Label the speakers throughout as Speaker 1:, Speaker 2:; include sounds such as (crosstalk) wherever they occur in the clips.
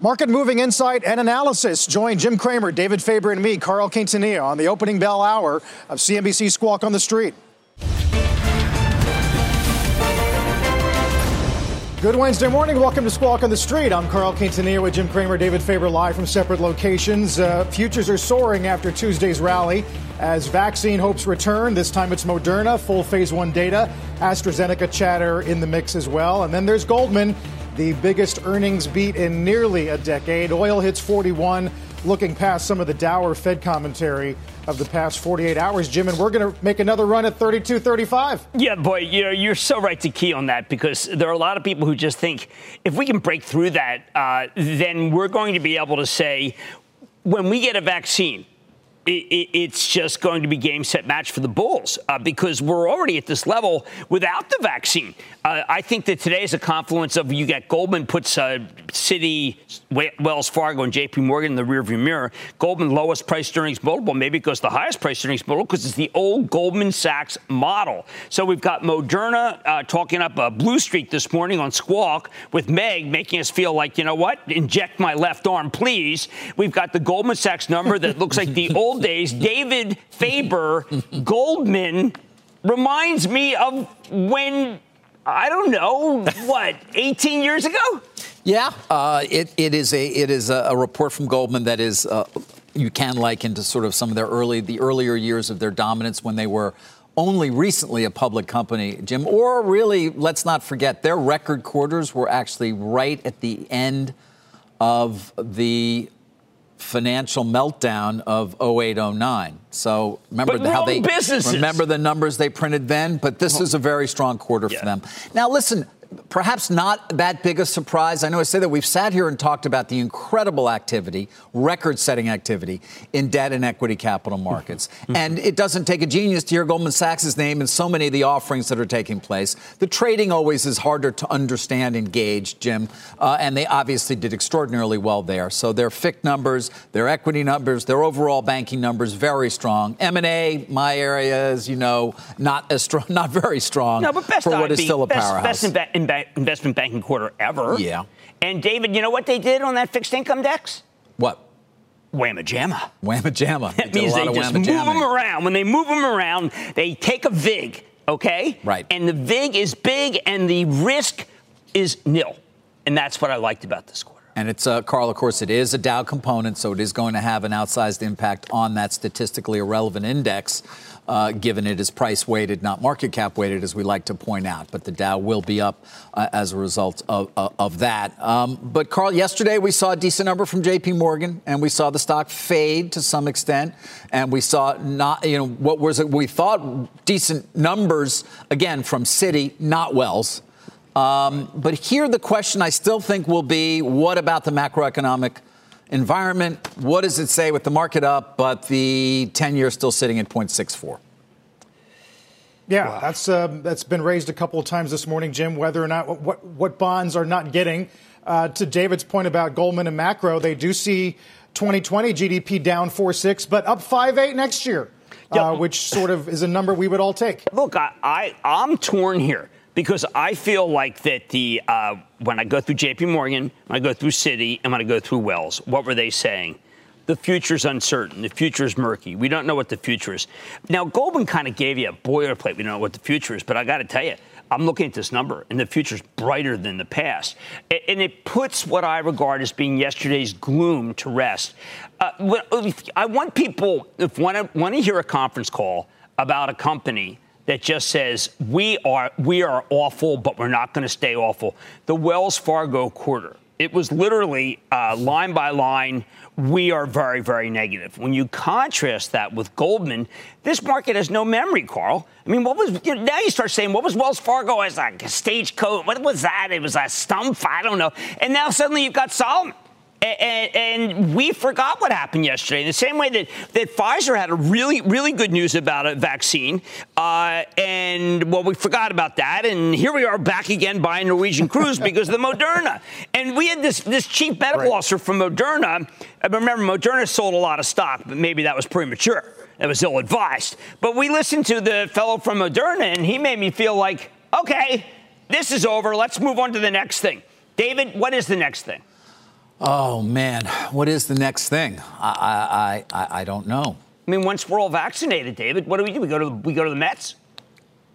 Speaker 1: Market moving insight and analysis. Join Jim Cramer, David Faber, and me, Carl Quintanilla, on the opening bell hour of CNBC Squawk on the Street. Good Wednesday morning. Welcome to Squawk on the Street. I'm Carl Quintanilla with Jim Cramer, David Faber, live from separate locations. Uh, futures are soaring after Tuesday's rally as vaccine hopes return. This time it's Moderna, full phase one data. AstraZeneca chatter in the mix as well. And then there's Goldman, the biggest earnings beat in nearly a decade. Oil hits 41 looking past some of the dour Fed commentary of the past 48 hours, Jim, and we're going to make another run at 32.35.
Speaker 2: Yeah, boy, you're, you're so right to key on that because there are a lot of people who just think if we can break through that, uh, then we're going to be able to say when we get a vaccine, it's just going to be game set match for the Bulls uh, because we're already at this level without the vaccine. Uh, I think that today is a confluence of you get Goldman puts uh, Citi, Wells Fargo, and J.P. Morgan in the rearview mirror. Goldman lowest price earnings multiple, maybe it goes the highest price earnings multiple because it's the old Goldman Sachs model. So we've got Moderna uh, talking up a blue streak this morning on Squawk with Meg making us feel like you know what, inject my left arm, please. We've got the Goldman Sachs number that looks like the old (laughs) days. David Faber Goldman reminds me of when I don't know, what, 18 years ago?
Speaker 3: Yeah, uh, it, it is a it is a, report from Goldman that is uh, you can liken to sort of some of their early the earlier years of their dominance when they were only recently a public company, Jim. Or really, let's not forget their record quarters were actually right at the end of the financial meltdown of 0809. So remember
Speaker 2: but
Speaker 3: how they
Speaker 2: businesses.
Speaker 3: remember the numbers they printed then, but this is a very strong quarter yeah. for them. Now listen, perhaps not that big a surprise. I know I say that we've sat here and talked about the incredible activity, record setting activity in debt and equity capital markets. Mm-hmm. and it doesn't take a genius to hear Goldman Sachs' name in so many of the offerings that are taking place. The trading always is harder to understand and gauge, Jim, uh, and they obviously did extraordinarily well there. So their FICC numbers, their equity numbers, their overall banking numbers, very strong. M&A, my area, as you know, not as strong, (laughs) not very strong
Speaker 2: no, but best
Speaker 3: for what is still a
Speaker 2: best,
Speaker 3: powerhouse.
Speaker 2: Best in, in ba- investment banking quarter ever.
Speaker 3: Yeah.
Speaker 2: And David, you know what they did on that fixed income dex?
Speaker 3: What?
Speaker 2: Whamma jamma.
Speaker 3: Whamma jamma. (laughs)
Speaker 2: That means they just move them around. When they move them around, they take a VIG, okay?
Speaker 3: Right.
Speaker 2: And the VIG is big and the risk is nil. And that's what I liked about this quarter.
Speaker 3: And it's, uh, Carl, of course, it is a Dow component, so it is going to have an outsized impact on that statistically irrelevant index uh, given it is price weighted, not market cap weighted, as we like to point out. But the Dow will be up uh, as a result of, uh, of that. Um, but Carl, yesterday we saw a decent number from J.P. Morgan, and we saw the stock fade to some extent, and we saw not, you know, what was it? We thought decent numbers again from Citi, not Wells. Um, but here the question I still think will be: What about the macroeconomic? environment. What does it say with the market up, but the 10 year still sitting at 0.64?
Speaker 1: Yeah, wow. that's uh, that's been raised a couple of times this morning, Jim. Whether or not what what bonds are not getting. Uh, to David's point about Goldman and macro, they do see 2020 GDP down 4.6, but up 5.8 next year, uh, which sort of is a number we would all take.
Speaker 2: Look, I, I I'm torn here because I feel like that the uh, when I go through J.P. Morgan, when I go through Citi, and when I go through Wells, what were they saying? The future's uncertain. The future's murky. We don't know what the future is. Now, Goldman kind of gave you a boilerplate. We don't know what the future is, but I got to tell you, I'm looking at this number, and the future's brighter than the past. And it puts what I regard as being yesterday's gloom to rest. Uh, I want people, if want to, want to hear a conference call about a company that just says we are we are awful, but we're not going to stay awful. The Wells Fargo quarter. It was literally uh, line by line. We are very, very negative. When you contrast that with Goldman, this market has no memory, Carl. I mean, what was you know, now you start saying what was Wells Fargo as like a stagecoach? What was that? It was a stump. I don't know. And now suddenly you've got Solomon and, and, we forgot what happened yesterday. In the same way that, that Pfizer had a really, really good news about a vaccine, uh, and well, we forgot about that, and here we are back again buying Norwegian Cruise (laughs) because of the Moderna. And we had this this chief medical right. officer from Moderna. I remember Moderna sold a lot of stock, but maybe that was premature. That was ill advised. But we listened to the fellow from Moderna, and he made me feel like, okay, this is over. Let's move on to the next thing. David, what is the next thing?
Speaker 3: Oh man, what is the next thing? I I I, I don't know.
Speaker 2: I mean, once we're all vaccinated, David, what do we do? We go to we go to the Mets.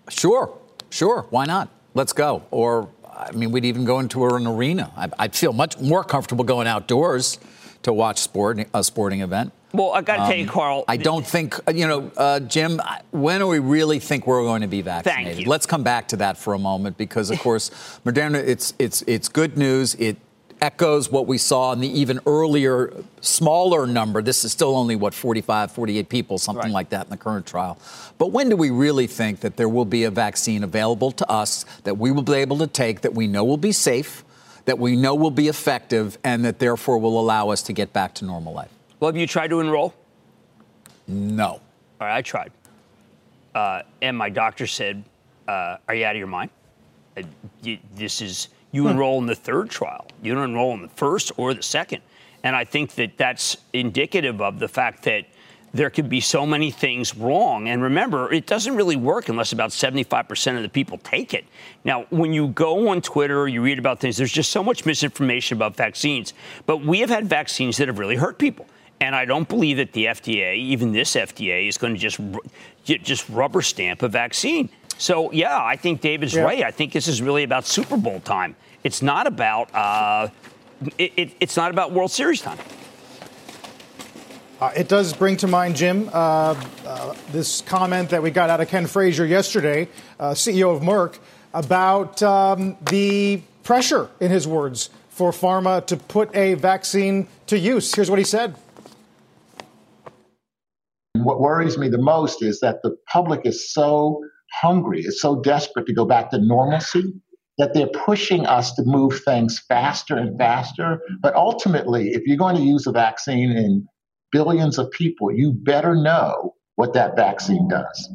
Speaker 3: Sure, sure. Why not? Let's go. Or I mean, we'd even go into an arena. I, I'd feel much more comfortable going outdoors to watch sport a sporting event.
Speaker 2: Well, I got to um, tell you, um, Carl.
Speaker 3: I don't think, you know, uh, Jim, when do we really think we're going to be vaccinated? Let's come back to that for a moment because, of course, Moderna, it's, it's, it's good news. It echoes what we saw in the even earlier, smaller number. This is still only, what, 45, 48 people, something right. like that in the current trial. But when do we really think that there will be a vaccine available to us that we will be able to take that we know will be safe, that we know will be effective, and that therefore will allow us to get back to normal life?
Speaker 2: Well, have you tried to enroll?
Speaker 3: No.
Speaker 2: All right, I tried. Uh, and my doctor said, uh, Are you out of your mind? Uh, you, this is, you hmm. enroll in the third trial. You don't enroll in the first or the second. And I think that that's indicative of the fact that there could be so many things wrong. And remember, it doesn't really work unless about 75% of the people take it. Now, when you go on Twitter, you read about things, there's just so much misinformation about vaccines. But we have had vaccines that have really hurt people. And I don't believe that the FDA, even this FDA, is going to just just rubber stamp a vaccine. So yeah, I think David's yeah. right. I think this is really about Super Bowl time. It's not about uh, it, it, it's not about World Series time.
Speaker 1: Uh, it does bring to mind, Jim, uh, uh, this comment that we got out of Ken Frazier yesterday, uh, CEO of Merck, about um, the pressure, in his words, for pharma to put a vaccine to use. Here's what he said.
Speaker 4: What worries me the most is that the public is so hungry, is so desperate to go back to normalcy that they're pushing us to move things faster and faster. But ultimately, if you're going to use a vaccine in billions of people, you better know what that vaccine does.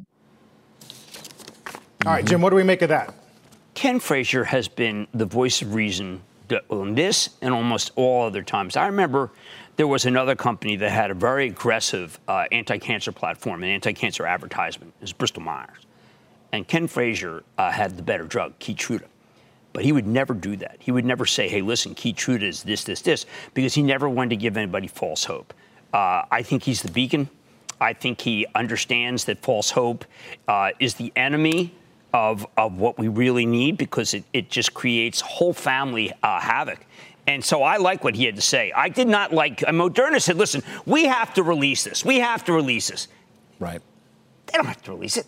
Speaker 1: All right, Jim, what do we make of that?
Speaker 2: Ken Frazier has been the voice of reason on this and almost all other times. I remember there was another company that had a very aggressive uh, anti-cancer platform and anti-cancer advertisement. It was Bristol Myers, and Ken Frazier uh, had the better drug, Keytruda. But he would never do that. He would never say, "Hey, listen, Keytruda is this, this, this," because he never wanted to give anybody false hope. Uh, I think he's the beacon. I think he understands that false hope uh, is the enemy of, of what we really need because it, it just creates whole family uh, havoc. And so I like what he had to say. I did not like. Moderna said, listen, we have to release this. We have to release this.
Speaker 3: Right.
Speaker 2: They don't have to release it.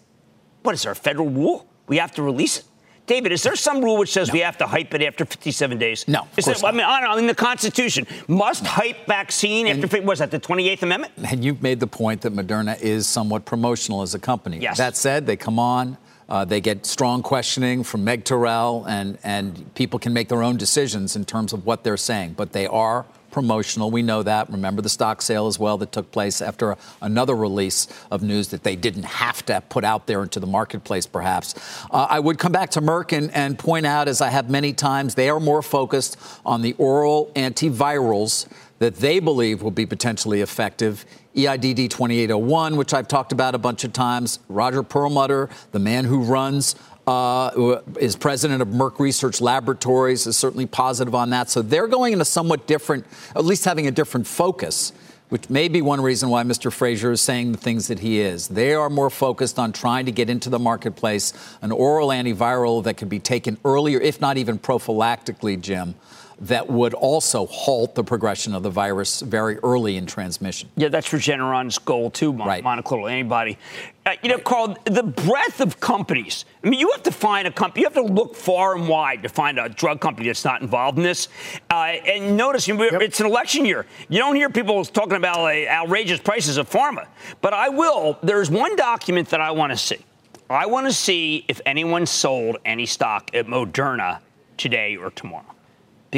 Speaker 2: What is there, a federal rule? We have to release it. David, is there some rule which says no. we have to hype it after 57 days?
Speaker 3: No.
Speaker 2: Is I mean, I know, in the Constitution, must hype vaccine and, after, was that the 28th Amendment?
Speaker 3: And you've made the point that Moderna is somewhat promotional as a company.
Speaker 2: Yes.
Speaker 3: That said, they come on, uh, they get strong questioning from Meg Terrell, and, and people can make their own decisions in terms of what they're saying. But they are promotional. We know that. Remember the stock sale as well that took place after a, another release of news that they didn't have to put out there into the marketplace, perhaps. Uh, I would come back to Merck and, and point out, as I have many times, they are more focused on the oral antivirals that they believe will be potentially effective. EIDD 2801, which I've talked about a bunch of times. Roger Perlmutter, the man who runs, uh, is president of Merck Research Laboratories, is certainly positive on that. So they're going in a somewhat different, at least having a different focus which may be one reason why Mr. Frazier is saying the things that he is. They are more focused on trying to get into the marketplace an oral antiviral that can be taken earlier, if not even prophylactically, Jim, that would also halt the progression of the virus very early in transmission.
Speaker 2: Yeah, that's Regeneron's goal too, mon-
Speaker 3: right.
Speaker 2: monoclonal antibody. Uh, you know, Carl, the breadth of companies. I mean, you have to find a company. You have to look far and wide to find a drug company that's not involved in this. Uh, and notice, yep. it's an election year. You don't hear people talking about uh, outrageous prices of pharma. But I will. There's one document that I want to see. I want to see if anyone sold any stock at Moderna today or tomorrow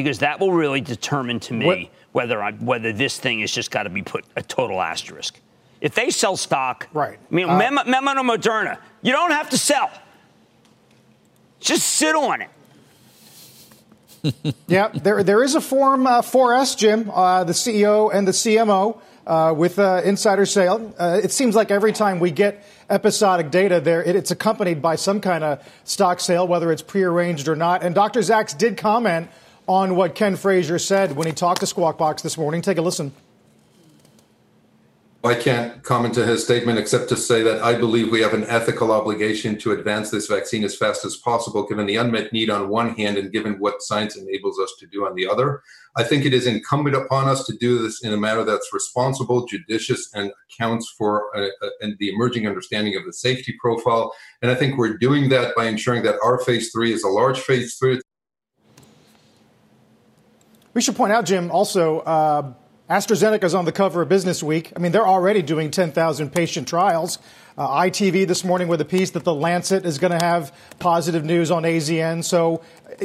Speaker 2: because that will really determine to me what? whether I, whether this thing has just got to be put a total asterisk. If they sell stock,
Speaker 1: right?
Speaker 2: I mean, uh, memo, memo to Moderna, you don't have to sell. Just sit on it. (laughs)
Speaker 1: yeah, there there is a Form uh, 4S, Jim, uh, the CEO and the CMO uh, with uh, insider sale. Uh, it seems like every time we get episodic data there, it, it's accompanied by some kind of stock sale, whether it's prearranged or not. And Dr. Zaks did comment on what Ken Frazier said when he talked to Squawk Box this morning. Take a listen.
Speaker 5: I can't comment to his statement except to say that I believe we have an ethical obligation to advance this vaccine as fast as possible, given the unmet need on one hand and given what science enables us to do on the other. I think it is incumbent upon us to do this in a manner that's responsible, judicious, and accounts for uh, uh, the emerging understanding of the safety profile. And I think we're doing that by ensuring that our phase three is a large phase three.
Speaker 1: We should point out, Jim, also. Uh AstraZeneca is on the cover of Business Week. I mean, they're already doing 10,000 patient trials. Uh, ITV this morning with a piece that the Lancet is going to have positive news on AZN. So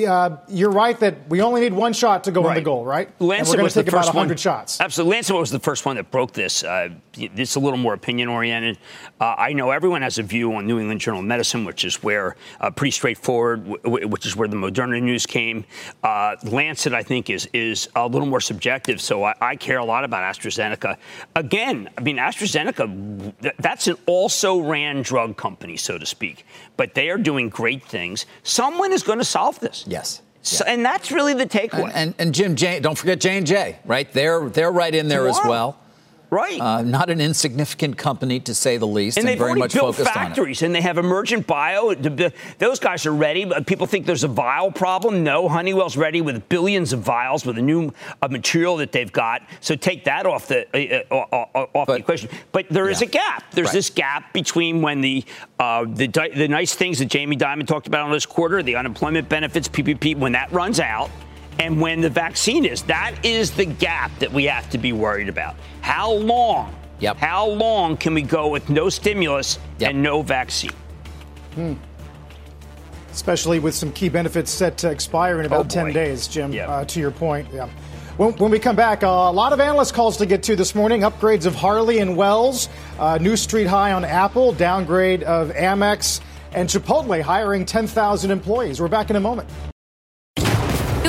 Speaker 1: uh, you're right that we only need one shot to go right. in the goal, right?
Speaker 2: Lancet
Speaker 1: and we're going
Speaker 2: to
Speaker 1: take about 100
Speaker 2: one,
Speaker 1: shots.
Speaker 2: Absolutely. Lancet was the first one that broke this. Uh, it's a little more opinion oriented. Uh, I know everyone has a view on New England Journal of Medicine, which is where uh, pretty straightforward, w- which is where the Moderna news came. Uh, Lancet, I think, is is a little more subjective. So I, I, care a lot about AstraZeneca. Again, I mean, AstraZeneca, that's an also ran drug company, so to speak. But they are doing great things. Someone is going to solve this.
Speaker 3: Yes.
Speaker 2: So, and that's really the takeaway.
Speaker 3: And, and, and Jim, J, don't forget J and J, right? They're they're right in there
Speaker 2: Tomorrow.
Speaker 3: as well.
Speaker 2: Right.
Speaker 3: Uh, not an insignificant company, to say the least,
Speaker 2: and,
Speaker 3: and
Speaker 2: they've
Speaker 3: very much
Speaker 2: built
Speaker 3: focused
Speaker 2: factories,
Speaker 3: on it.
Speaker 2: and they have emergent bio. Those guys are ready. But people think there's a vial problem. No, Honeywell's ready with billions of vials with a new uh, material that they've got. So take that off the uh, uh, uh, uh off but, the equation. But there is yeah. a gap. There's right. this gap between when the the the nice things that Jamie Dimon talked about on this quarter, the unemployment benefits, PPP, when that runs out and when the vaccine is. That is the gap that we have to be worried about. How long
Speaker 3: Yep.
Speaker 2: How long can we go with no stimulus yep. and no vaccine?
Speaker 1: Hmm. Especially with some key benefits set to expire in about
Speaker 2: oh
Speaker 1: 10 days, Jim,
Speaker 2: yep.
Speaker 1: uh, to your point. Yeah. When, when we come back, uh, a lot of analyst calls to get to this morning. Upgrades of Harley and Wells, uh, new street high on Apple, downgrade of Amex, and Chipotle hiring 10,000 employees. We're back in a moment.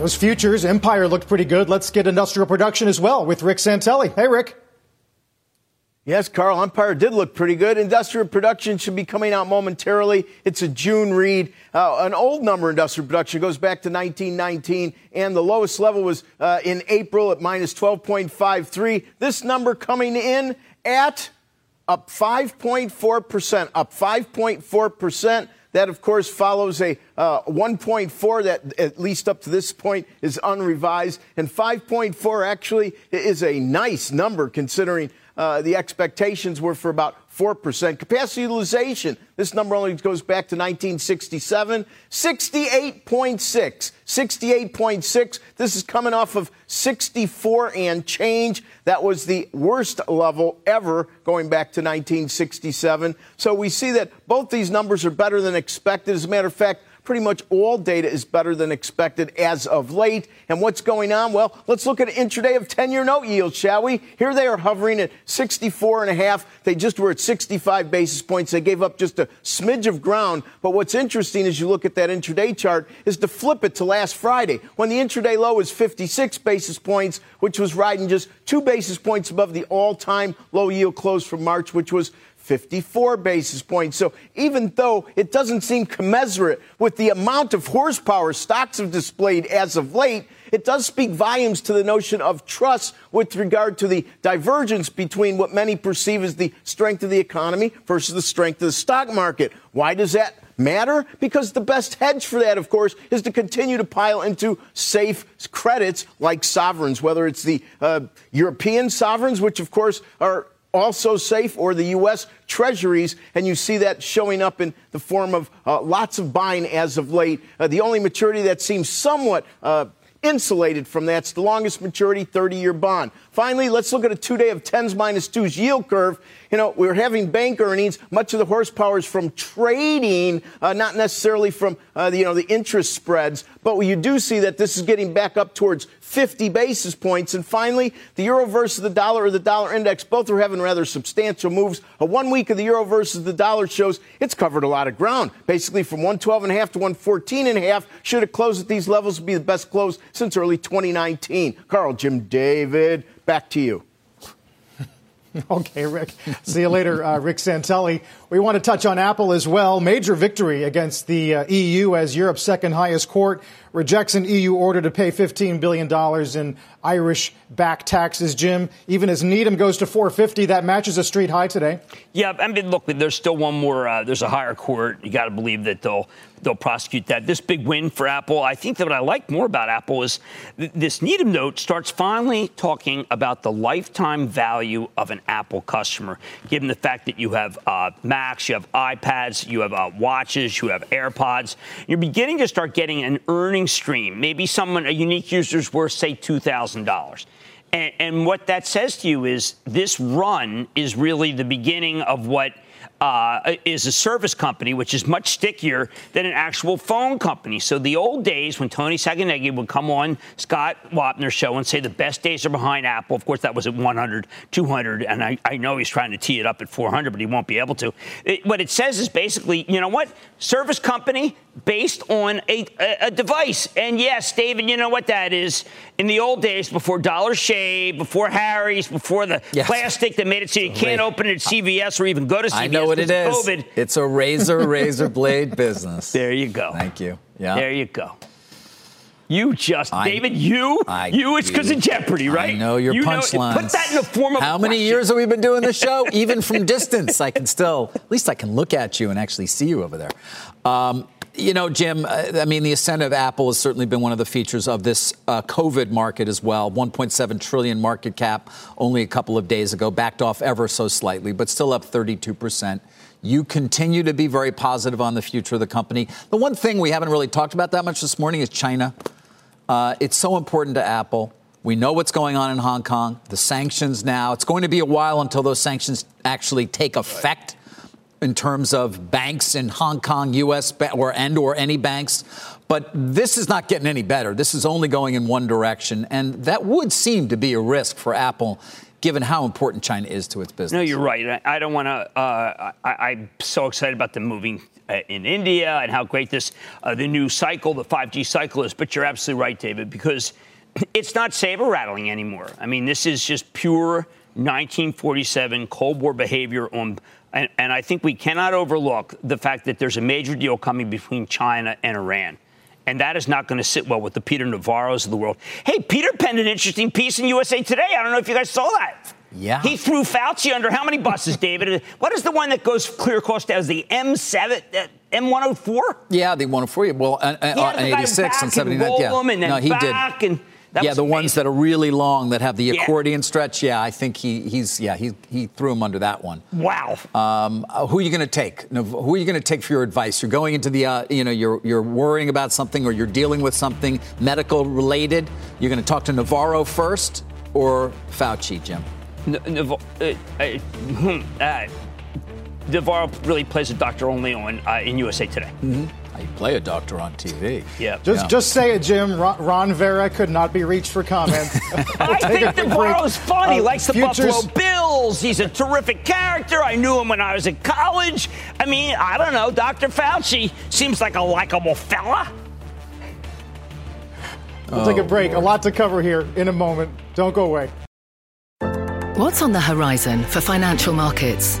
Speaker 1: Those futures, Empire looked pretty good. Let's get industrial production as well with Rick Santelli. Hey, Rick.
Speaker 6: Yes, Carl, Empire did look pretty good. Industrial production should be coming out momentarily. It's a June read. Uh, an old number, industrial production, goes back to 1919, and the lowest level was uh, in April at minus 12.53. This number coming in at up 5.4%, up 5.4%. That, of course, follows a uh, 1.4 that, at least up to this point, is unrevised. And 5.4 actually is a nice number considering uh, the expectations were for about 4%. Capacity utilization, this number only goes back to 1967, 68.6. 68.6. This is coming off of 64 and change. That was the worst level ever going back to 1967. So we see that both these numbers are better than expected. As a matter of fact, pretty much all data is better than expected as of late. And what's going on? Well, let's look at intraday of 10-year note yields, shall we? Here they are hovering at 64 and a half. They just were at 65 basis points. They gave up just a smidge of ground. But what's interesting as you look at that intraday chart is to flip it to last Friday when the intraday low was 56 basis points, which was riding just two basis points above the all-time low yield close from March, which was 54 basis points. So even though it doesn't seem commensurate with the amount of horsepower stocks have displayed as of late, it does speak volumes to the notion of trust with regard to the divergence between what many perceive as the strength of the economy versus the strength of the stock market. Why does that matter? Because the best hedge for that, of course, is to continue to pile into safe credits like sovereigns, whether it's the uh, European sovereigns, which, of course, are also safe, or the U.S. treasuries, and you see that showing up in the form of uh, lots of buying as of late. Uh, the only maturity that seems somewhat uh, insulated from that's the longest maturity 30 year bond. Finally, let's look at a two day of 10s minus 2s yield curve. You know, we're having bank earnings. Much of the horsepower is from trading, uh, not necessarily from, uh, the, you know, the interest spreads. But you do see that this is getting back up towards 50 basis points. And finally, the euro versus the dollar or the dollar index, both are having rather substantial moves. A one week of the euro versus the dollar shows it's covered a lot of ground. Basically, from 112 and a half to 114 and a half, should it close at these levels, would be the best close since early 2019. Carl, Jim David, back to you. (laughs)
Speaker 1: Okay, Rick. See you later, uh, Rick Santelli. We want to touch on Apple as well. Major victory against the uh, EU as Europe's second highest court rejects an EU order to pay $15 billion in Irish back taxes. Jim, even as Needham goes to 450, that matches a street high today.
Speaker 2: Yeah, I mean, look, there's still one more. Uh, there's a higher court. You got to believe that they'll they'll prosecute that. This big win for Apple. I think that what I like more about Apple is th- this Needham note starts finally talking about the lifetime value of an Apple customer, given the fact that you have uh, Macs, you have iPads, you have uh, watches, you have AirPods. You're beginning to start getting an earning stream. Maybe someone, a unique user, is worth say two thousand dollars. And, and what that says to you is this run is really the beginning of what uh, is a service company, which is much stickier than an actual phone company. So the old days when Tony Sacconaghi would come on Scott Wapner's show and say the best days are behind Apple. Of course, that was at 100, 200, and I, I know he's trying to tee it up at 400, but he won't be able to. It, what it says is basically, you know what? Service company based on a, a, a device. And yes, David, you know what that is. In the old days, before Dollar Shave, before Harry's, before the yes. plastic that made it so you can't open it at CVS or even go to CVS.
Speaker 3: I know what it is. COVID. It's a razor, (laughs) razor blade business.
Speaker 2: There you go.
Speaker 3: Thank you. Yeah.
Speaker 2: There you go. You just, I, David, you, I, you, it's because of Jeopardy, right?
Speaker 3: I know your
Speaker 2: you
Speaker 3: punchlines.
Speaker 2: Put that in the form of
Speaker 3: How many
Speaker 2: question.
Speaker 3: years have we been doing this (laughs) show? Even from distance, I can still, at least I can look at you and actually see you over there. Um, you know, Jim, uh, I mean, the ascent of Apple has certainly been one of the features of this uh, COVID market as well. 1.7 trillion market cap only a couple of days ago, backed off ever so slightly, but still up 32 percent. You continue to be very positive on the future of the company. The one thing we haven't really talked about that much this morning is China. Uh, it's so important to Apple. We know what's going on in Hong Kong, the sanctions now. It's going to be a while until those sanctions actually take effect in terms of banks in Hong Kong, U.S. or and or any banks. But this is not getting any better. This is only going in one direction, and that would seem to be a risk for Apple given how important China is to its business.
Speaker 2: No, you're right. I, don't want to. Uh, I, am so excited about the moving uh, in India and how great this uh, the new cycle, the 5G cycle is. But you're absolutely right, David, because (clears throat) it's not saber rattling anymore. I mean, this is just pure 1947 Cold War behavior on. And, and I think we cannot overlook the fact that there's a major deal coming between China and Iran and that is not going to sit well with the Peter Navarros of the world. Hey, Peter penned an interesting piece in USA Today. I don't know if you guys saw that.
Speaker 3: Yeah.
Speaker 2: He threw Fauci under how many buses, (laughs) David? what is the one that goes clear across as the M7, uh, M104?
Speaker 3: Yeah, the 104. Well, uh, uh, 86 and 79.
Speaker 2: Yeah. No, he did. And,
Speaker 3: that yeah, the amazing. ones that are really long that have the accordion yeah. stretch. Yeah, I think he, he's yeah he he threw him under that one.
Speaker 2: Wow.
Speaker 3: Um, uh, who are you going to take? Who are you going to take for your advice? You're going into the uh, you know you're you're worrying about something or you're dealing with something medical related. You're going to talk to Navarro first or Fauci, Jim.
Speaker 2: Navarro, uh, uh, hmm, uh, Navarro really plays a doctor only on uh, in USA Today.
Speaker 3: Mm-hmm. You play a doctor on TV.
Speaker 2: Yeah.
Speaker 1: Just,
Speaker 2: yeah.
Speaker 1: just say it, Jim. Ron, Vera could not be reached for comment. (laughs)
Speaker 2: I think Navarro's fun. He uh, likes the futures. Buffalo Bills. He's a terrific character. I knew him when I was in college. I mean, I don't know. Dr. Fauci seems like a likable fella.
Speaker 1: We'll oh, take a oh, break. Lord. A lot to cover here in a moment. Don't go away.
Speaker 7: What's on the horizon for financial markets?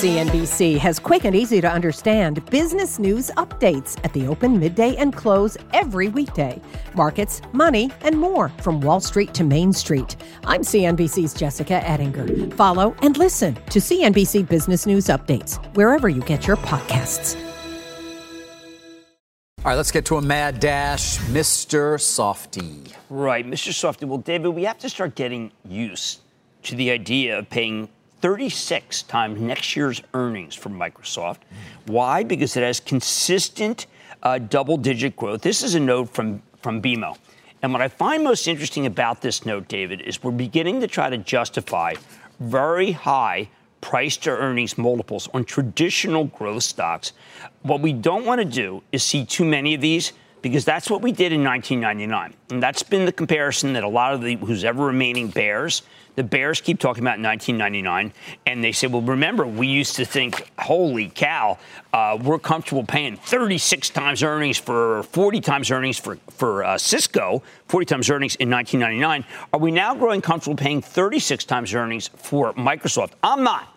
Speaker 8: CNBC has quick and easy to understand business news updates at the open, midday, and close every weekday. Markets, money, and more from Wall Street to Main Street. I'm CNBC's Jessica Ettinger. Follow and listen to CNBC Business News Updates wherever you get your podcasts.
Speaker 3: All right, let's get to a mad dash. Mr. Softy.
Speaker 2: Right, Mr. Softy. Well, David, we have to start getting used to the idea of paying 36 times next year's earnings for Microsoft. Why? Because it has consistent uh, double digit growth. This is a note from, from BMO. And what I find most interesting about this note, David, is we're beginning to try to justify very high price to earnings multiples on traditional growth stocks. What we don't want to do is see too many of these because that's what we did in 1999. And that's been the comparison that a lot of the who's ever remaining bears the Bears keep talking about 1999, and they say, well, remember, we used to think, holy cow, uh, we're comfortable paying 36 times earnings for 40 times earnings for, for uh, Cisco, 40 times earnings in 1999. Are we now growing comfortable paying 36 times earnings for Microsoft? I'm not.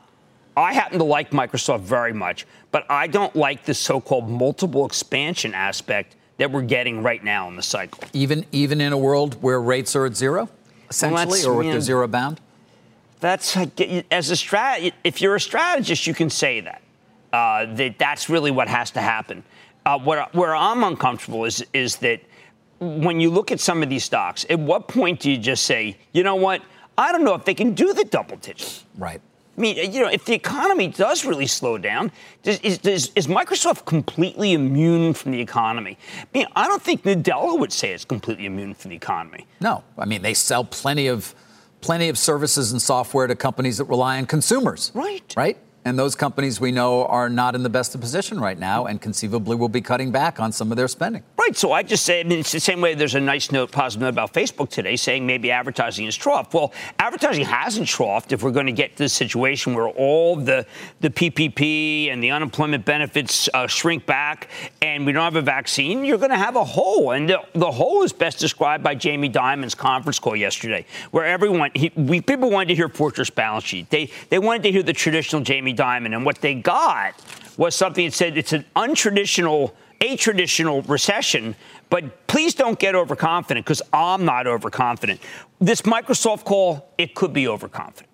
Speaker 2: I happen to like Microsoft very much, but I don't like the so called multiple expansion aspect that we're getting right now in the cycle.
Speaker 3: Even even in a world where rates are at zero? essentially, well, or with the zero bound?
Speaker 2: That's as a strat. If you're a strategist, you can say that. Uh, that that's really what has to happen. Uh, where, where I'm uncomfortable is is that when you look at some of these stocks, at what point do you just say, you know what? I don't know if they can do the double digits.
Speaker 3: Right.
Speaker 2: I mean, you know, if the economy does really slow down, does, is, does, is, Microsoft completely immune from the economy? I mean, I don't think Nadella would say it's completely immune from the economy.
Speaker 3: No, I mean they sell plenty of plenty of services and software to companies that rely on consumers.
Speaker 2: Right.
Speaker 3: Right. And those companies we know are not in the best of position right now and conceivably will be cutting back on some of their spending.
Speaker 2: Right. So I just say, I mean, it's the same way there's a nice note, positive note about Facebook today saying maybe advertising is troughed. Well, advertising hasn't troughed if we're going to get to the situation where all the, the PPP and the unemployment benefits uh, shrink back and we don't have a vaccine, you're going to have a hole. And the, the hole is best described by Jamie Dimon's conference call yesterday, where everyone, he, we, people wanted to hear Fortress balance sheet. They, they wanted to hear the traditional Jamie Dimon. And what they got was something that said it's an untraditional, a traditional recession, but please don't get overconfident because I'm not overconfident. This Microsoft call, it could be overconfident.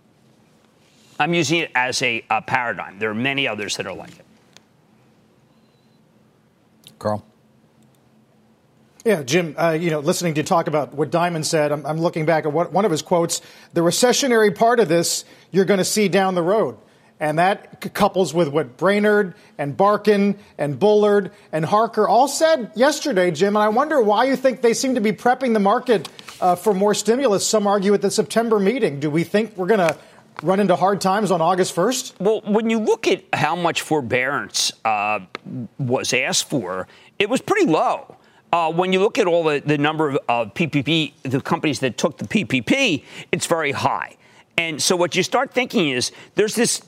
Speaker 2: I'm using it as a, a paradigm. There are many others that are like it.
Speaker 3: Carl.
Speaker 1: Yeah, Jim, uh, you know, listening to you talk about what Dimon said, I'm, I'm looking back at what, one of his quotes. The recessionary part of this, you're going to see down the road. And that couples with what Brainard and Barkin and Bullard and Harker all said yesterday, Jim. And I wonder why you think they seem to be prepping the market uh, for more stimulus. Some argue at the September meeting. Do we think we're going to run into hard times on August 1st?
Speaker 2: Well, when you look at how much forbearance uh, was asked for, it was pretty low. Uh, when you look at all the, the number of uh, PPP, the companies that took the PPP, it's very high. And so what you start thinking is there's this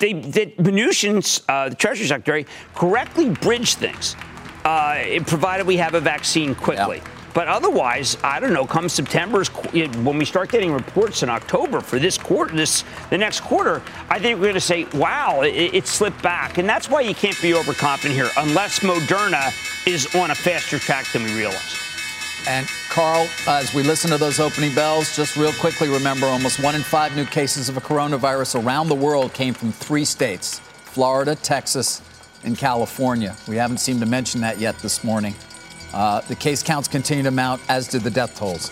Speaker 2: they, that Mnuchin, uh, the Treasury Secretary, correctly bridged things, uh, provided we have a vaccine quickly. Yeah. But otherwise, I don't know. Come September, when we start getting reports in October for this quarter, this the next quarter, I think we're going to say, "Wow, it, it, slipped back," and that's why you can't be overconfident here, unless Moderna is on a faster track than we realize.
Speaker 3: And Carl, as we listen to those opening bells, just real quickly remember almost one in five new cases of a coronavirus around the world came from three states Florida, Texas, and California. We haven't seemed to mention that yet this morning. Uh, the case counts continue to mount, as did the death tolls.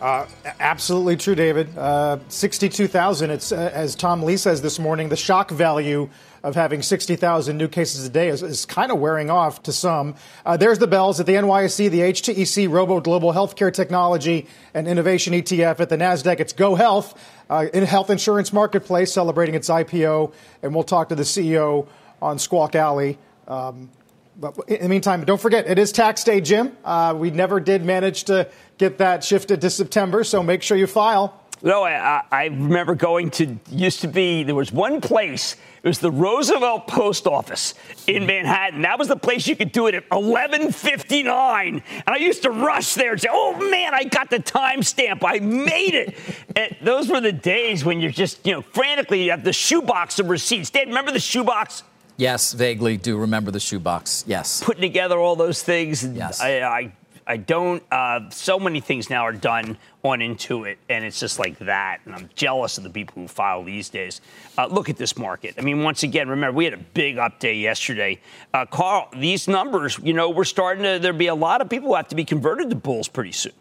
Speaker 1: Uh, absolutely true, David. Uh, 62,000. It's, uh, as Tom Lee says this morning, the shock value of having 60,000 new cases a day is, is kind of wearing off to some. Uh, there's the bells at the NYSE, the HTEC Robo Global Healthcare Technology and Innovation ETF at the NASDAQ. It's GoHealth, uh, in health insurance marketplace celebrating its IPO. And we'll talk to the CEO on Squawk Alley. Um, but in the meantime, don't forget, it is tax day, Jim. Uh, we never did manage to get that shifted to September, so make sure you file.
Speaker 2: No, I, I remember going to, used to be, there was one place, it was the Roosevelt Post Office in Manhattan. That was the place you could do it at 11.59. And I used to rush there and say, oh man, I got the timestamp. I made it. and those were the days when you're just, you know, frantically, you have the shoebox of receipts. Dad, remember the shoebox?
Speaker 3: Yes, vaguely do remember the shoebox. Yes.
Speaker 2: Putting together all those things.
Speaker 3: Yes.
Speaker 2: I, I I don't. Uh, so many things now are done on Intuit, and it's just like that. And I'm jealous of the people who file these days. Uh, look at this market. I mean, once again, remember we had a big update yesterday. Uh, Carl, these numbers, you know, we're starting to. There'll be a lot of people who have to be converted to bulls pretty soon.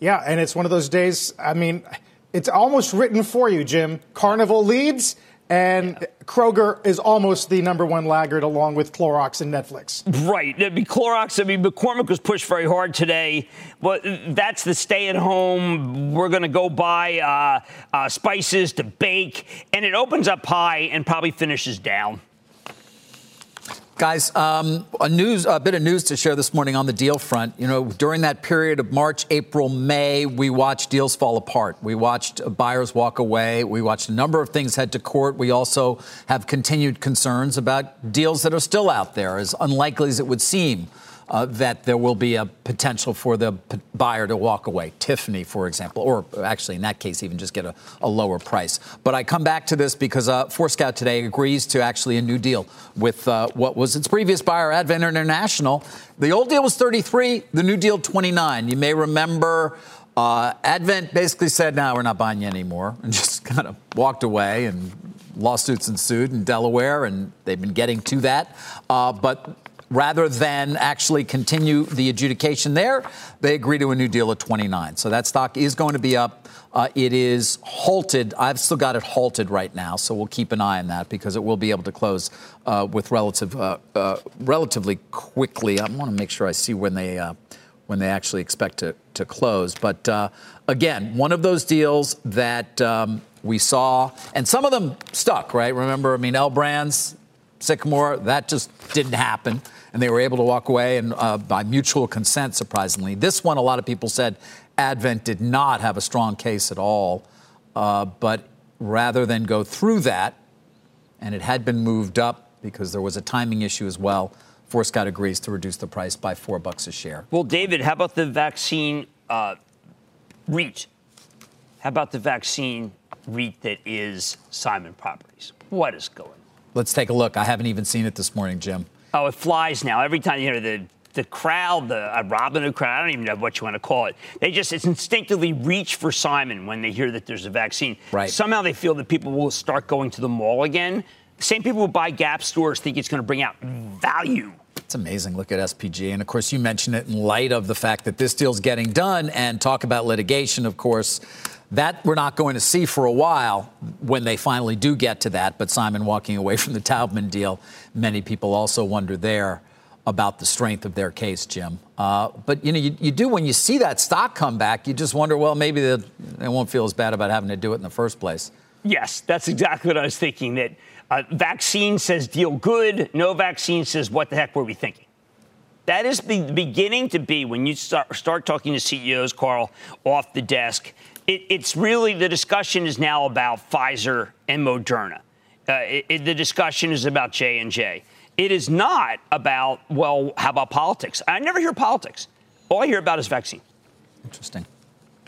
Speaker 1: Yeah, and it's one of those days. I mean, it's almost written for you, Jim. Carnival leads and yeah. Kroger is almost the number one laggard along with Clorox and Netflix.
Speaker 2: Right. It'd be Clorox. I mean, McCormick was pushed very hard today, but that's the stay at home. We're going to go buy uh, uh, spices to bake, and it opens up high and probably finishes down.
Speaker 3: Guys, um, a news, a bit of news to share this morning on the deal front. You know, during that period of March, April, May, we watched deals fall apart. We watched buyers walk away. We watched a number of things head to court. We also have continued concerns about deals that are still out there, as unlikely as it would seem uh, that there will be a potential for the p- buyer to walk away. Tiffany, for example, or actually in that case, even just get a, a lower price. But I come back to this because uh, Forescout today agrees to actually a new deal with uh, what was its previous buyer, Advent International. The old deal was 33, the new deal 29. You may remember. Uh, Advent basically said, "No, we're not buying you anymore," and (laughs) just kind of walked away. And lawsuits ensued in Delaware, and they've been getting to that. Uh, but rather than actually continue the adjudication there, they agree to a new deal at 29. So that stock is going to be up. Uh, it is halted. I've still got it halted right now, so we'll keep an eye on that because it will be able to close uh, with relative, uh, uh relatively quickly. I want to make sure I see when they uh, when they actually expect to, to close. But uh, again, one of those deals that um, we saw, and some of them stuck, right? Remember, I mean, L Brands, Sycamore, that just didn't happen and they were able to walk away and uh, by mutual consent, surprisingly. This one, a lot of people said Advent did not have a strong case at all, uh, but rather than go through that, and it had been moved up because there was a timing issue as well. Forescout agrees to reduce the price by four bucks a share.
Speaker 2: Well, David, how about the vaccine uh, REIT? How about the vaccine REIT that is Simon Properties? What is going on?
Speaker 3: Let's take a look. I haven't even seen it this morning, Jim.
Speaker 2: Oh, it flies now. Every time, you know, the the crowd, the uh, Robinhood crowd, I don't even know what you want to call it. They just it's instinctively reach for Simon when they hear that there's a vaccine.
Speaker 3: Right.
Speaker 2: Somehow they feel that people will start going to the mall again. The same people who buy Gap stores think it's going to bring out value.
Speaker 3: It's amazing. Look at SPG. And of course, you mentioned it in light of the fact that this deal's getting done and talk about litigation, of course. That we're not going to see for a while when they finally do get to that. But Simon walking away from the Taubman deal, many people also wonder there about the strength of their case, Jim. Uh, but you know, you, you, do when you see that stock come back, you just wonder, well, maybe they, they won't feel as bad about having to do it in the first place.
Speaker 2: Yes, that's exactly what I was thinking. That uh, vaccine says deal good, no vaccine says what the heck were we thinking? That is the beginning to be when you start, start talking to CEOs, Carl, off the desk it, it's really the discussion is now about Pfizer and Moderna. Uh, it, it, the discussion is about J and J. It is not about well, how about politics? I never hear politics. All I hear about is vaccine.
Speaker 3: Interesting.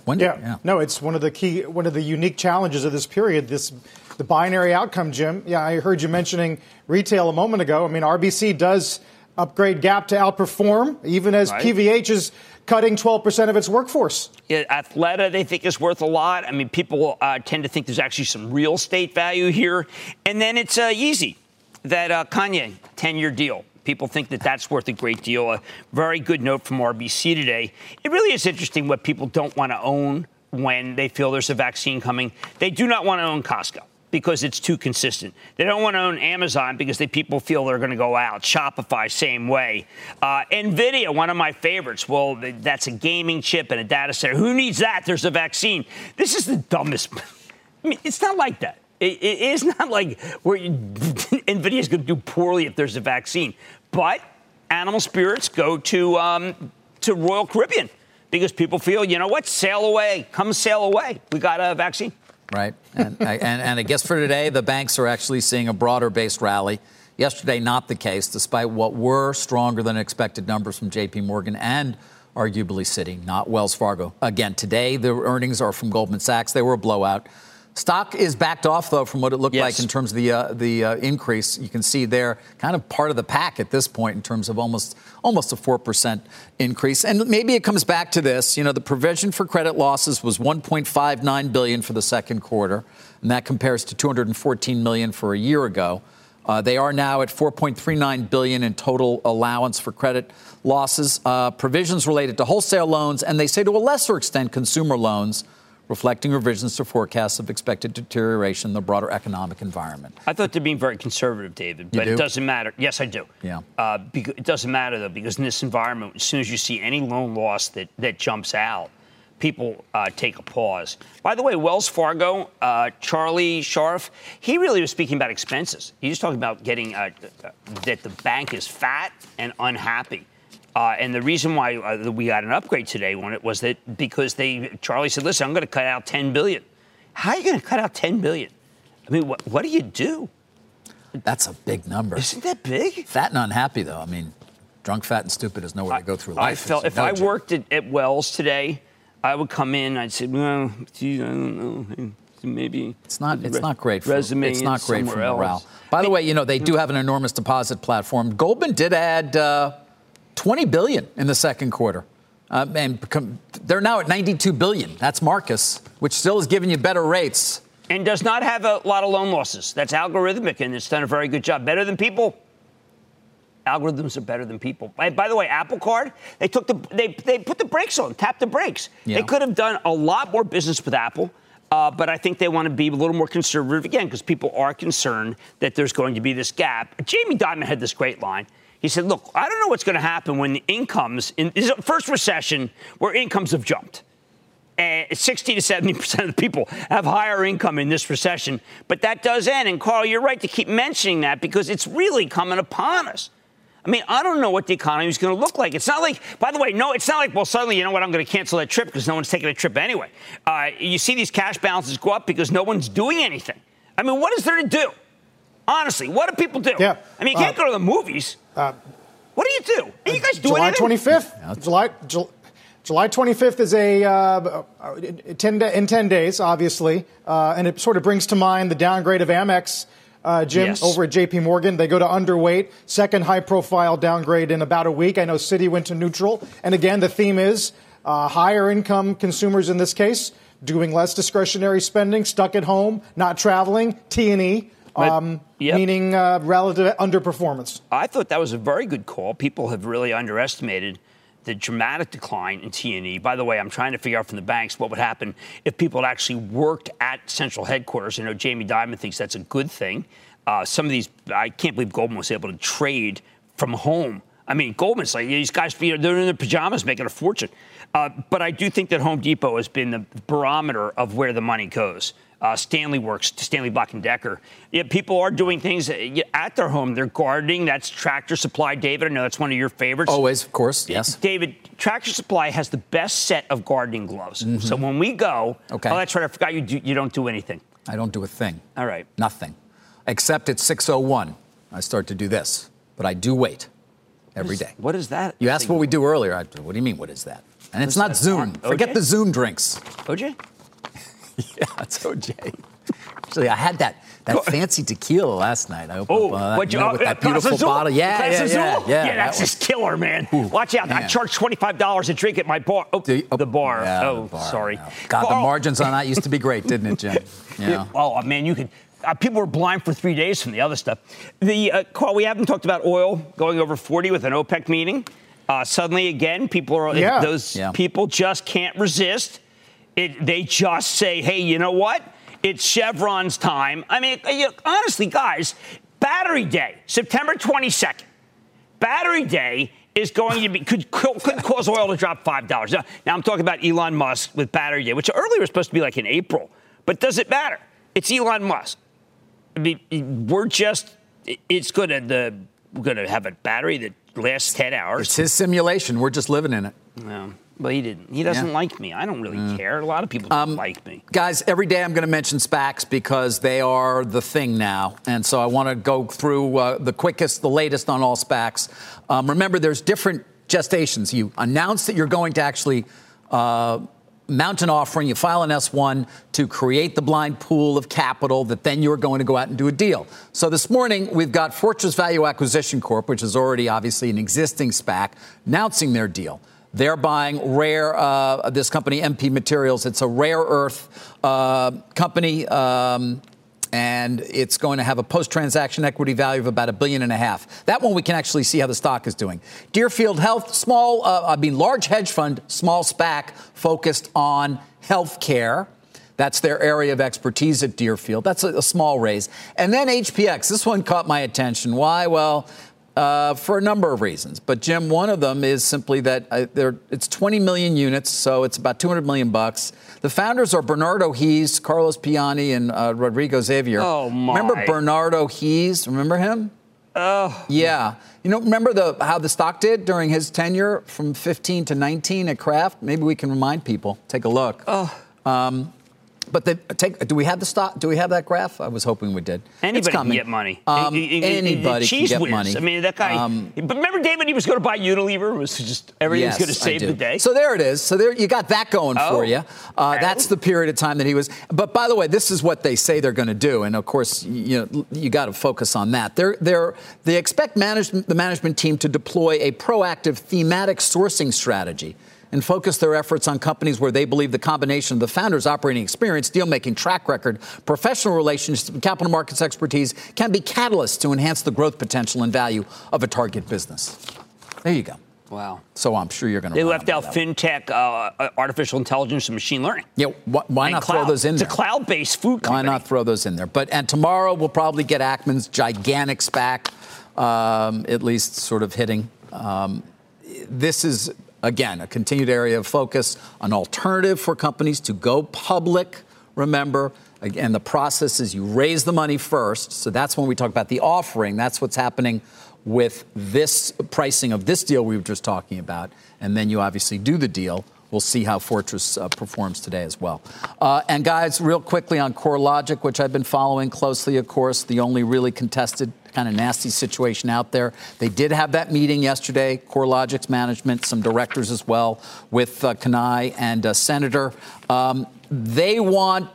Speaker 1: When, yeah. yeah. No, it's one of the key, one of the unique challenges of this period. This the binary outcome, Jim. Yeah, I heard you mentioning retail a moment ago. I mean, RBC does upgrade Gap to outperform, even as right. PVH is cutting 12% of its workforce.
Speaker 2: Yeah, Athleta, they think is worth a lot. I mean, people uh, tend to think there's actually some real estate value here. And then it's uh, easy that uh, Kanye 10 year deal. People think that that's worth a great deal. A very good note from RBC today. It really is interesting what people don't want to own when they feel there's a vaccine coming. They do not want to own Costco because it's too consistent. They don't want to own Amazon because they, people feel they're going to go out. Shopify, same way. Uh, NVIDIA, one of my favorites. Well, that's a gaming chip and a data center. Who needs that? There's a vaccine. This is the dumbest. I mean, it's not like that. it, it is not like where (laughs) NVIDIA is going to do poorly if there's a vaccine. But animal spirits go to, um, to Royal Caribbean because people feel, you know what, sail away, come sail away. We got a vaccine.
Speaker 3: Right. And, and, and I guess for today, the banks are actually seeing a broader based rally. Yesterday, not the case, despite what were stronger than expected numbers from JP Morgan and arguably Citi, not Wells Fargo. Again, today, the earnings are from Goldman Sachs. They were a blowout. Stock is backed off, though, from what it looked yes. like in terms of the uh, the uh, increase. You can see there, kind of part of the pack at this point in terms of almost almost a four percent increase. And maybe it comes back to this. You know, the provision for credit losses was 1.59 billion for the second quarter, and that compares to 214 million for a year ago. Uh, they are now at 4.39 billion in total allowance for credit losses, uh, provisions related to wholesale loans, and they say to a lesser extent consumer loans reflecting revisions to forecasts of expected deterioration in the broader economic environment.
Speaker 2: I thought they're being very conservative, David, but
Speaker 3: do?
Speaker 2: it doesn't matter. Yes, I do.
Speaker 3: Yeah.
Speaker 2: Uh, it doesn't matter, though, because in this environment, as soon as you see any loan loss that, that jumps out, people uh, take a pause. By the way, Wells Fargo, uh, Charlie Scharf, he really was speaking about expenses. He was talking about getting uh, that the bank is fat and unhappy. Uh, and the reason why uh, we got an upgrade today on it was that because they Charlie said, "Listen, I'm going to cut out 10 billion. How are you going to cut out 10 billion? I mean, what, what do you do?
Speaker 3: That's a big number.
Speaker 2: Isn't that big?
Speaker 3: Fat and unhappy, though. I mean, drunk, fat, and stupid is nowhere I, to go through life.
Speaker 2: I felt if no I joke. worked at, at, Wells today, I would come in. I'd say, "Well, geez, I don't know." Maybe
Speaker 3: it's not. It's not great. For,
Speaker 2: resume.
Speaker 3: It's not great for morale.
Speaker 2: Else.
Speaker 3: By the way, you know they do have an enormous deposit platform. Goldman did add uh, 20 billion in the second quarter. Uh, and become, they're now at 92 billion. That's Marcus, which still is giving you better rates.
Speaker 2: And does not have a lot of loan losses. That's algorithmic, and it's done a very good job. Better than people. Algorithms are better than people. By, by the way, Apple Card, they took the they, they put the brakes on, tapped the brakes. Yeah. They could have done a lot more business with Apple. Uh, but I think they want to be a little more conservative again because people are concerned that there's going to be this gap. Jamie Dimon had this great line. He said, Look, I don't know what's going to happen when the incomes, in this first recession where incomes have jumped. And 60 to 70 percent of the people have higher income in this recession. But that does end. And Carl, you're right to keep mentioning that because it's really coming upon us. I mean, I don't know what the economy is going to look like. It's not like, by the way, no, it's not like, well, suddenly, you know what, I'm going to cancel that trip because no one's taking a trip anyway. Uh, you see these cash balances go up because no one's doing anything. I mean, what is there to do? Honestly, what do people do?
Speaker 1: Yeah.
Speaker 2: I mean, you can't uh, go to the movies. Uh, what do you do? Are you guys doing it?
Speaker 1: July
Speaker 2: anything?
Speaker 1: 25th. Yeah. July, July, July 25th is a uh, 10 in 10 days, obviously, uh, and it sort of brings to mind the downgrade of Amex. Uh, Jim, yes. over at JP Morgan. They go to underweight, second high profile downgrade in about a week. I know Citi went to neutral. And again, the theme is uh, higher income consumers in this case doing less discretionary spending, stuck at home, not traveling, T&E um, yep. meaning uh, relative underperformance.
Speaker 2: I thought that was a very good call. People have really underestimated the dramatic decline in T&E. By the way, I'm trying to figure out from the banks what would happen if people had actually worked at central headquarters. You know, Jamie Dimon thinks that's a good thing. Uh, some of these, I can't believe Goldman was able to trade from home. I mean, Goldman's like these guys, they're in their pajamas making a fortune. Uh, but I do think that Home Depot has been the barometer of where the money goes uh, Stanley Works, Stanley Black and Decker. Yeah, people are doing things at their home. They're gardening. That's Tractor Supply, David. I know that's one of your favorites.
Speaker 3: Always, of course. Yes,
Speaker 2: David. Tractor Supply has the best set of gardening gloves. Mm-hmm. So when we go, okay. Oh, that's right. I forgot you. Do, you don't do anything.
Speaker 3: I don't do a thing.
Speaker 2: All right.
Speaker 3: Nothing, except at 6:01, I start to do this. But I do wait every day.
Speaker 2: What is that?
Speaker 3: You asked what we do earlier. I, what do you mean? What is that? And it's not Zoom. Forget the Zoom drinks.
Speaker 2: OJ. (laughs)
Speaker 3: yeah, it's OJ. Actually, I had that that fancy tequila last night. I opened
Speaker 2: oh,
Speaker 3: up, uh,
Speaker 2: you,
Speaker 3: know, with that beautiful bottle. Yeah, yeah, yeah, yeah,
Speaker 2: yeah. that's just killer, man. Ooh, Watch out! Man. I charge twenty five dollars a drink at my bar. Oh, you, oh the bar. Yeah, oh, the bar, sorry. Yeah.
Speaker 3: God, the margins on that used to be great, didn't it, Jim? (laughs)
Speaker 2: Yeah. oh man, you could. Uh, people were blind for three days from the other stuff. The uh, Carl, we haven't talked about oil going over forty with an OPEC meeting. Uh, suddenly, again, people are yeah. those yeah. people just can't resist. It, they just say, hey, you know what? It's Chevron's time. I mean, you know, honestly, guys, Battery Day, September 22nd. Battery Day is going to be could, could cause oil to drop five dollars. Now, now, I'm talking about Elon Musk with Battery Day, which earlier was supposed to be like in April, but does it matter? It's Elon Musk. I mean, we're just it's going to the we're going to have a battery that lasts ten hours.
Speaker 3: It's his simulation. We're just living in it.
Speaker 2: No. Well, he didn't. He doesn't
Speaker 3: Yeah.
Speaker 2: like me. I don't really
Speaker 3: Mm.
Speaker 2: care. A lot of people don't like me.
Speaker 3: Guys, every day I'm going to mention SPACs because they are the thing now. And so I want to go through uh, the quickest, the latest on all SPACs. Um, remember, there's different gestations. You announce that you're going to actually uh, mount an offering, you file an S1 to create the blind pool of capital that then you're going to go out and do a deal. So this morning, we've got Fortress Value Acquisition Corp., which is already obviously an existing SPAC, announcing their deal. They're buying rare, uh, this company, MP Materials. It's a rare earth uh, company. Um, and it's going to have a post-transaction equity value of about a billion and a half. That one we can actually see how the stock is doing. Deerfield Health, small, uh, I mean, large hedge fund, small SPAC focused on healthcare. That's their area of expertise at Deerfield. That's a, a small raise. And then HPX. This one caught my attention. Why? Well, uh, for a number of reasons. But Jim, one of them is simply that uh, there, it's 20 million units, so it's about 200 million bucks. The founders are Bernardo Hees, Carlos Piani, and uh, Rodrigo Xavier.
Speaker 2: Oh, my.
Speaker 3: Remember Bernardo Hees? Remember him? Oh. Yeah. You know, remember the how the stock did during his tenure from 15 to 19 at Kraft? Maybe we can remind people. Take a look. Oh. Um, but the, take, do we have the stock? Do we have that graph? I was hoping we did.
Speaker 2: Anybody can get money.
Speaker 3: Um, anybody can get
Speaker 2: whiz.
Speaker 3: money.
Speaker 2: I mean, that guy.
Speaker 3: Um,
Speaker 2: but remember, David, he was going to buy Unilever. It was just everything was
Speaker 3: Yes,
Speaker 2: going to save the day.
Speaker 3: So there it is. So there you got that going
Speaker 2: Oh.
Speaker 3: for you. Uh, that's the period of time that he was. But by the way, this is what they say they're going to do, and of course, you know, you got to focus on that. They're they're they expect management the management team to deploy a proactive thematic sourcing strategy. And focus their efforts on companies where they believe the combination of the founder's operating experience, deal making track record, professional relationships, and capital markets expertise can be catalysts to enhance the growth potential and value of a target business. There you go.
Speaker 2: Wow.
Speaker 3: So I'm sure you're going to.
Speaker 2: They left out fintech, uh, artificial intelligence, and machine learning.
Speaker 3: Yeah, wh- why
Speaker 2: And
Speaker 3: not
Speaker 2: cloud.
Speaker 3: throw those in
Speaker 2: It's a cloud-based food
Speaker 3: Why
Speaker 2: company.
Speaker 3: not throw those in there? But and tomorrow we'll probably get Ackman's gigantic SPAC, um, at least sort of hitting. Um, this is again a continued area of focus, an alternative for companies to go public. Remember, again, the process is you raise the money first. So that's when we talk about the offering. That's what's happening with this pricing of this deal we were just talking about, and then you obviously do the deal. We'll see how Fortress uh, performs today as well. Uh, and guys, real quickly on CoreLogic, which I've been following closely, of course, the only really contested kind of nasty situation out there. They did have that meeting yesterday, CoreLogic's management, some directors as well, with uh, Cannae and uh, Senator. Um, they want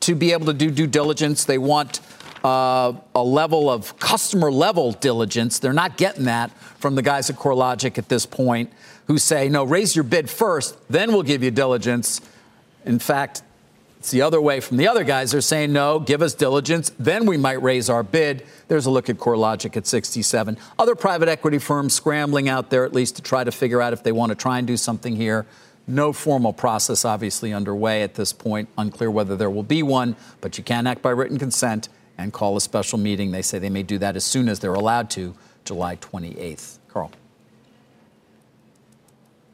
Speaker 3: to be able to do due diligence. They want uh, a level of customer level diligence. They're not getting that from the guys at CoreLogic at this point who say, no, raise your bid first, then we'll give you diligence. In fact, it's the other way from the other guys. They're saying, no, give us diligence, then we might raise our bid. There's a look at CoreLogic at 67. Other private equity firms scrambling out there at least to try to figure out if they want to try and do something here. No formal process obviously underway at this point. Unclear whether there will be one, but you can act by written consent and call a special meeting. They say they may do that as soon as they're allowed to, July 28th. Carl.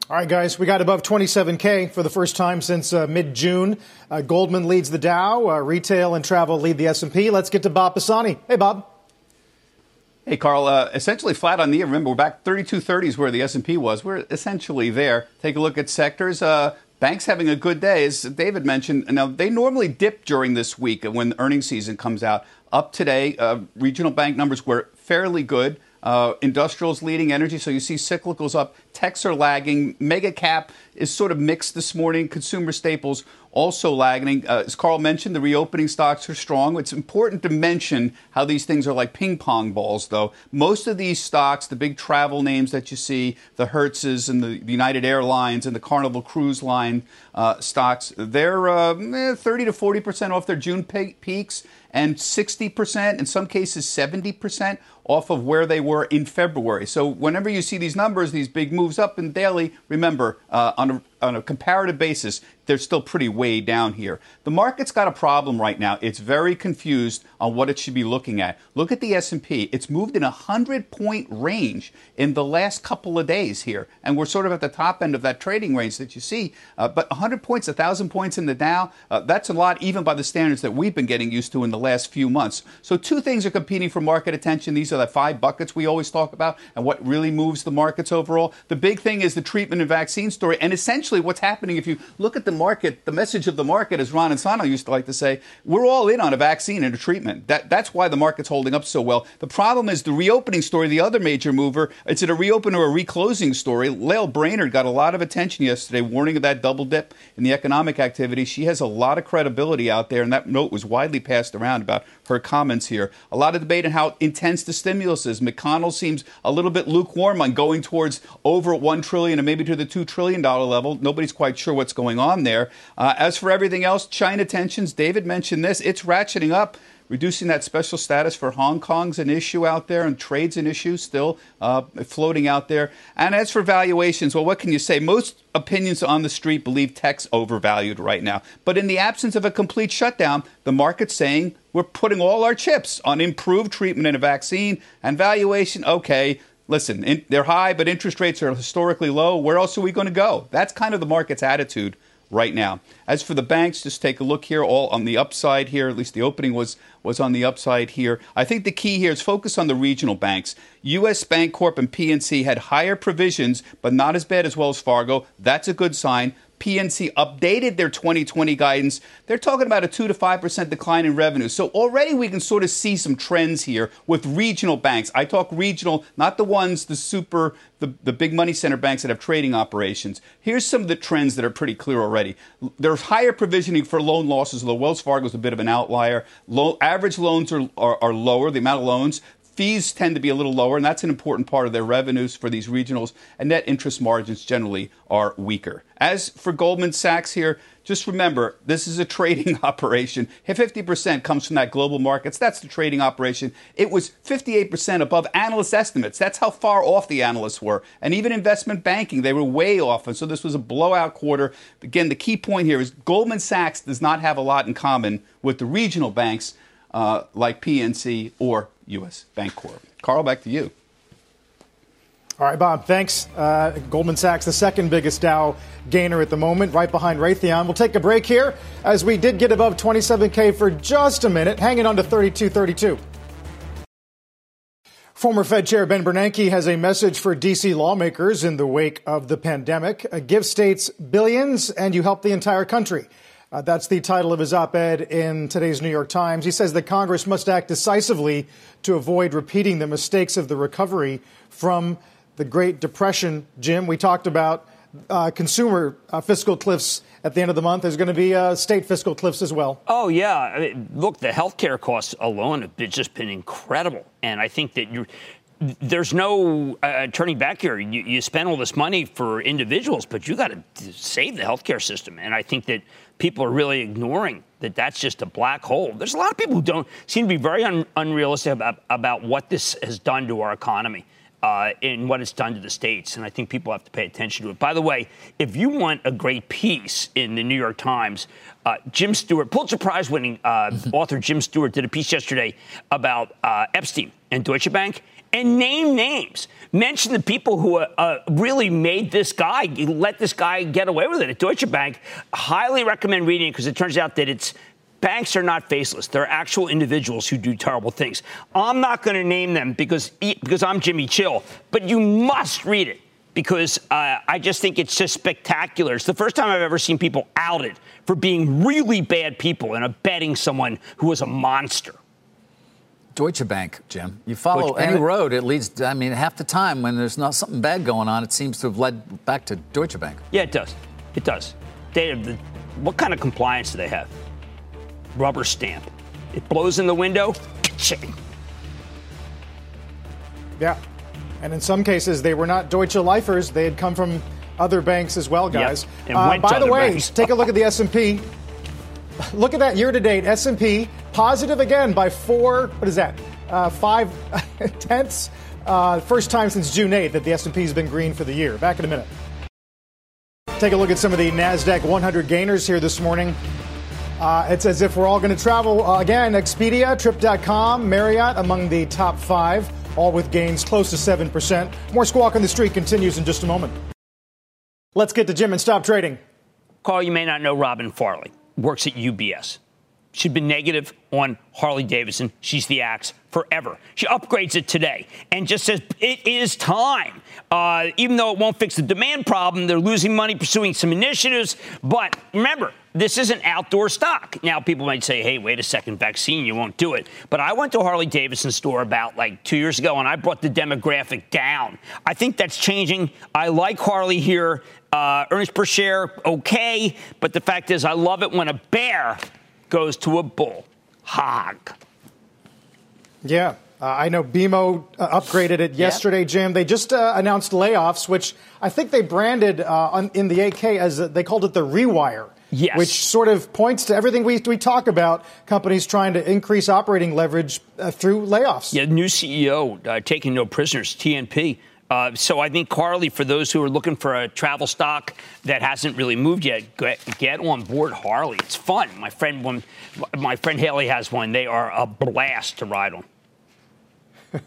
Speaker 1: All right, guys, we got above 27K for the first time since uh, mid-June. Uh, Goldman leads the Dow. Uh, retail and travel lead the S&P. Let's get to Bob Pisani. Hey, Bob.
Speaker 9: Hey, Carl. Uh, essentially flat on the year. Remember, we're back 3230s where the S&P was. We're essentially there. Take a look at sectors. Uh, banks having a good day, as David mentioned. Now, they normally dip during this week when the earnings season comes out. Up today, uh, regional bank numbers were fairly good. Uh, industrials leading energy, so you see cyclicals up. Techs are lagging. Mega cap is sort of mixed this morning. Consumer staples also lagging. Uh, as Carl mentioned, the reopening stocks are strong. It's important to mention how these things are like ping pong balls, though. Most of these stocks, the big travel names that you see, the Hertzes and the United Airlines and the Carnival Cruise Line uh, stocks, they're uh, eh, 30 to 40 percent off their June pe- peaks and 60 percent, in some cases 70 percent off of where they were in February. So whenever you see these numbers, these big moves up in daily, remember uh, on a on a comparative basis, they're still pretty way down here. The market's got a problem right now. It's very confused on what it should be looking at. Look at the S&P. It's moved in a 100-point range in the last couple of days here, and we're sort of at the top end of that trading range that you see. Uh, but 100 points, 1,000 points in the Dow. Uh, that's a lot, even by the standards that we've been getting used to in the last few months. So, two things are competing for market attention. These are the five buckets we always talk about and what really moves the markets overall. The big thing is the treatment and vaccine story. And essentially, what's happening, if you look at the market, the message of the market, as Ron Insana used to like to say, we're all in on a vaccine and a treatment. That, that's why the market's holding up so well. The problem is the reopening story, the other major mover. It's it a reopen or a reclosing story? Lael Brainard got a lot of attention yesterday, warning of that double dip in the economic activity. She has a lot of credibility out there, and that note was widely passed around about her comments here. A lot of debate on how intense the stimulus is. McConnell seems a little bit lukewarm on going towards over one trillion and maybe to the two trillion dollar level. Nobody's quite sure what's going on there. Uh, as for everything else, China tensions. David mentioned this. It's ratcheting up reducing that special status for Hong Kong's an issue out there, and trade's an issue still uh, floating out there. And as for valuations, well, what can you say? Most opinions on the street believe tech's overvalued right now. But in the absence of a complete shutdown, the market's saying we're putting all our chips on improved treatment and a vaccine and valuation. Okay, listen, in, they're high, but interest rates are historically low. Where else are we going to go? That's kind of the market's attitude right now. As for the banks, just take a look here, all on the upside here. At least the opening was was on the upside here. I think the key here is focus on the regional banks. U.S. Bancorp and PNC had higher provisions, but not as bad as Wells Fargo. That's a good sign. PNC updated their 2020 guidance. They're talking about a 2 to 5% decline in revenue. So already we can sort of see some trends here with regional banks. I talk regional, not the ones, the super, the, the big money center banks that have trading operations. Here's some of the trends that are pretty clear already. There's higher provisioning for loan losses, although Wells Fargo is a bit of an outlier. Low, average loans are, are, are lower, the amount of loans fees tend to be a little lower, and that's an important part of their revenues for these regionals, and net interest margins generally are weaker. As for Goldman Sachs here, just remember this is a (laughs) trading operation. 50% comes from that global markets. That's the trading operation. It was 58% above analyst estimates. That's how far off the analysts were. And even investment banking, they were way off. And so this was a blowout quarter. Again, the key point here is Goldman Sachs does not have a lot in common with the regional banks uh, like PNC or U.S. Bancorp. Carl, back to you.
Speaker 1: All right, Bob, thanks. Uh, Goldman Sachs, the second biggest Dow gainer at the moment, right behind Raytheon. We'll take a break here as we did get above 27K for just a minute, hanging on to 3232. Former Fed Chair Ben Bernanke has a message for D.C. lawmakers in the wake of the pandemic. Uh, give states billions and you help the entire country. Uh, that's the title of his op ed in today's New York Times. He says that Congress must act decisively to avoid repeating the mistakes of the recovery from the Great Depression. Jim, we talked about uh, consumer uh, fiscal cliffs at the end of the month. There's going to be uh, state fiscal cliffs as well.
Speaker 2: Oh, yeah. I mean, look, the healthcare costs alone have just been incredible. And I think that you there's no uh, turning back here. You, you, spend all this money for individuals, but you got to save the healthcare system. And I think that people are really ignoring that that's just a black hole. There's a lot of people who don't seem to be very un- unrealistic about, about what this has done to our economy. Uh, and what it's done to the states, and I think people have to pay attention to it. By the way, if you want a great piece in the New York Times, uh, Jim Stewart, Pulitzer Prize-winning uh, (laughs) author Jim Stewart, did a piece yesterday about uh, Epstein and Deutsche Bank, and name names. Mention the people who uh, uh, really made this guy, let this guy get away with it at Deutsche Bank. Highly recommend reading it because it turns out that it's banks are not faceless. They're actual individuals who do terrible things. I'm not going to name them because because I'm Jimmy Chill, but you must read it because uh, I just think it's just spectacular. It's the first time I've ever seen people outed for being really bad people and abetting someone who was a monster.
Speaker 3: Deutsche Bank, Jim. You follow Deutsche any Bank. road, it leads. I mean, half the time when there's not something bad going on, it seems to have led back to Deutsche Bank.
Speaker 2: Yeah, it does. It does. They the, what kind of compliance do they have? Rubber stamp. It blows in the window.
Speaker 1: Yeah, and in some cases they were not Deutsche Lifers. They had come from other banks as well, guys.
Speaker 2: Yep. Uh,
Speaker 1: by the way,
Speaker 2: banks.
Speaker 1: take a look at the S&P. (laughs) Look at that year to date S&P positive again by four. What is that? Uh, five (laughs) tenths. Uh, first time since June 8th that the S&P has been green for the year. Back in a minute. Take a look at some of the Nasdaq 100 gainers here this morning. Uh, it's as if we're all going to travel uh, again. Expedia, Trip.com, Marriott among the top five, all with gains close to 7%. More squawk on the street continues in just a moment. Let's get to Jim and stop trading.
Speaker 2: Carl, you may not know Robin Farley, works at UBS. She'd been negative on Harley Davidson. She's the axe forever. She upgrades it today and just says it is time. Uh, even though it won't fix the demand problem, they're losing money pursuing some initiatives. But remember, this is an outdoor stock. Now, people might say, hey, wait a second, vaccine, you won't do it. But I went to Harley Davidson store about like two years ago and I brought the demographic down. I think that's changing. I like Harley here. Uh, earnings per share, okay. But the fact is, I love it when a bear goes to a bull hog.
Speaker 1: Yeah. Uh, I know BMO uh, upgraded it yesterday, Jim. They just uh, announced layoffs, which I think they branded uh, on, in the 8K as they called it the rewire.
Speaker 2: Yes.
Speaker 1: Which sort of points to everything we, we talk about companies trying to increase operating leverage uh, through layoffs.
Speaker 2: Yeah, new CEO uh, taking no prisoners, TNP. Uh, so I think Carly, for those who are looking for a travel stock that hasn't really moved yet, get, get on board Harley. It's fun. My friend, one, my friend Haley has one. They are a blast to ride on. (laughs)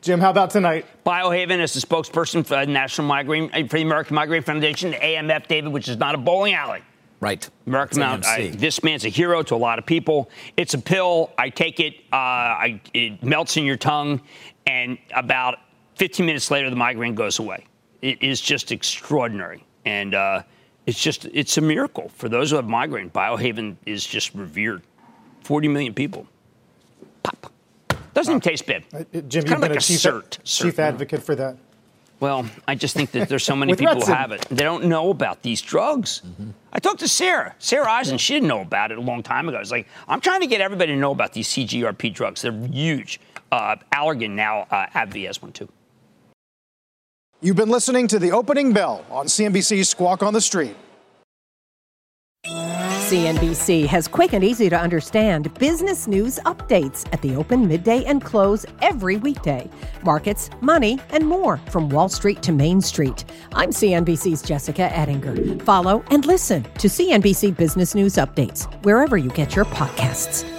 Speaker 1: Jim, how about tonight?
Speaker 2: Biohaven is the spokesperson for the National Migraine for the American Migraine Foundation, AMF, David, which is not a bowling alley.
Speaker 3: Right.
Speaker 2: American Mount. I, this man's a hero to a lot of people. It's a pill. I take it. Uh, I, it melts in your tongue, and about 15 minutes later, the migraine goes away. It is just extraordinary. And uh, it's just, it's a miracle. For those who have migraine, Biohaven is just revered. 40 million people. Pop. Doesn't even taste bad.
Speaker 1: Uh, Jim,
Speaker 2: it's kind of like
Speaker 1: a chief,
Speaker 2: cert.
Speaker 1: chief advocate for that.
Speaker 2: Well, I just think that there's so (laughs) many people who have it. They don't know about these drugs. I talked to Sarah. Sarah Eisen, she didn't know about it a long time ago. It's like, I'm trying to get everybody to know about these CGRP drugs. They're huge. Uh, Allergan now, uh, AbbVie has one too.
Speaker 1: You've been listening to the opening bell on CNBC's Squawk on the Street.
Speaker 8: CNBC has quick and easy to understand business news updates at the open, midday, and close every weekday. Markets, money, and more from Wall Street to Main Street. I'm CNBC's Jessica Ettinger. Follow and listen to CNBC Business News Updates wherever you get your podcasts.